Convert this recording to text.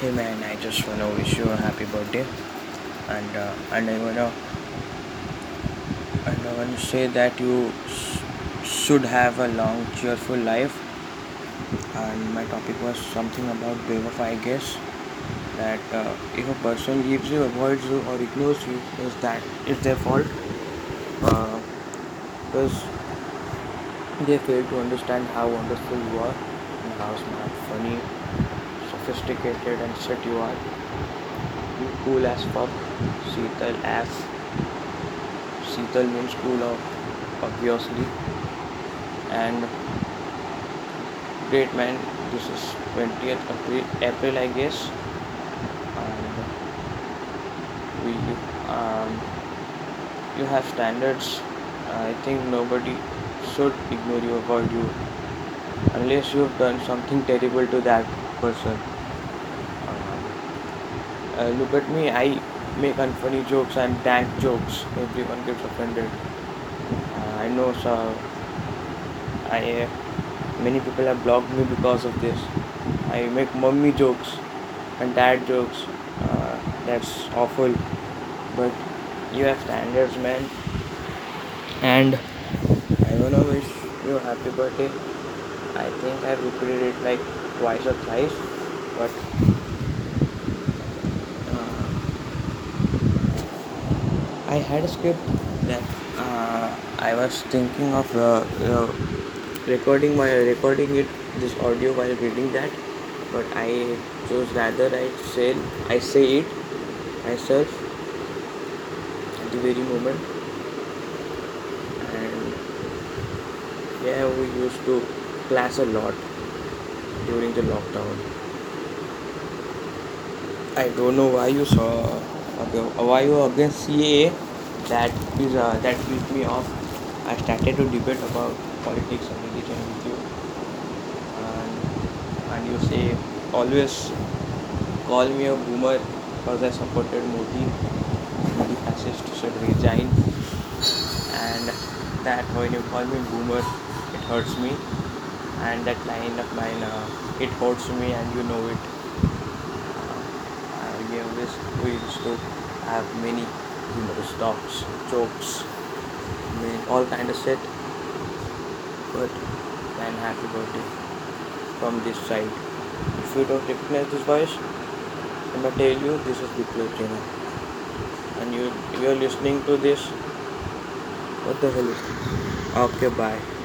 Hey man, I just wanna wish you a happy birthday, and uh, and I wanna and I wanna say that you should have a long, cheerful life. And my topic was something about Bewafai, I guess. That uh, if a person leaves you, avoids you, or ignores you, is that is their fault? Uh, because they fail to understand how wonderful you are and how smart, funny, sophisticated, and set you are. You cool as fuck, Sheetal as Sheetal means cool, ob- obviously, and great man. This is 20th April, April I guess, and we um, you have standards. I think nobody should ignore you, avoid you, unless you've done something terrible to that person. Uh, look at me, I make unfunny jokes and dank jokes. Everyone gets offended. Uh, I know, so I uh, many people have blocked me because of this. I make mummy jokes and dad jokes. Uh, that's awful. But you have standards, man. And I wanna wish you a happy birthday. I think I've repeated it like twice or thrice, but I had a script that uh, I was thinking of uh, uh, recording my recording it this audio while reading that, but I chose rather I say I say it myself at the very moment, and yeah, we used to class a lot during the lockdown. I don't know why you saw why you against CAA. That is uh, that pissed me off. I started to debate about politics and religion with you, and and you say always call me a boomer because I supported Modi. Modi fascist should resign, and that when you call me boomer, it hurts me. And that line of mine, uh, it hurts me, and you know it. We have many humorous talks, jokes, mean, all kind of shit. But man, happy birthday from this side. If you don't recognize this voice, I'm gonna tell you this is Biplab Jena. And you you're listening to this. What the hell is this? Okay, bye.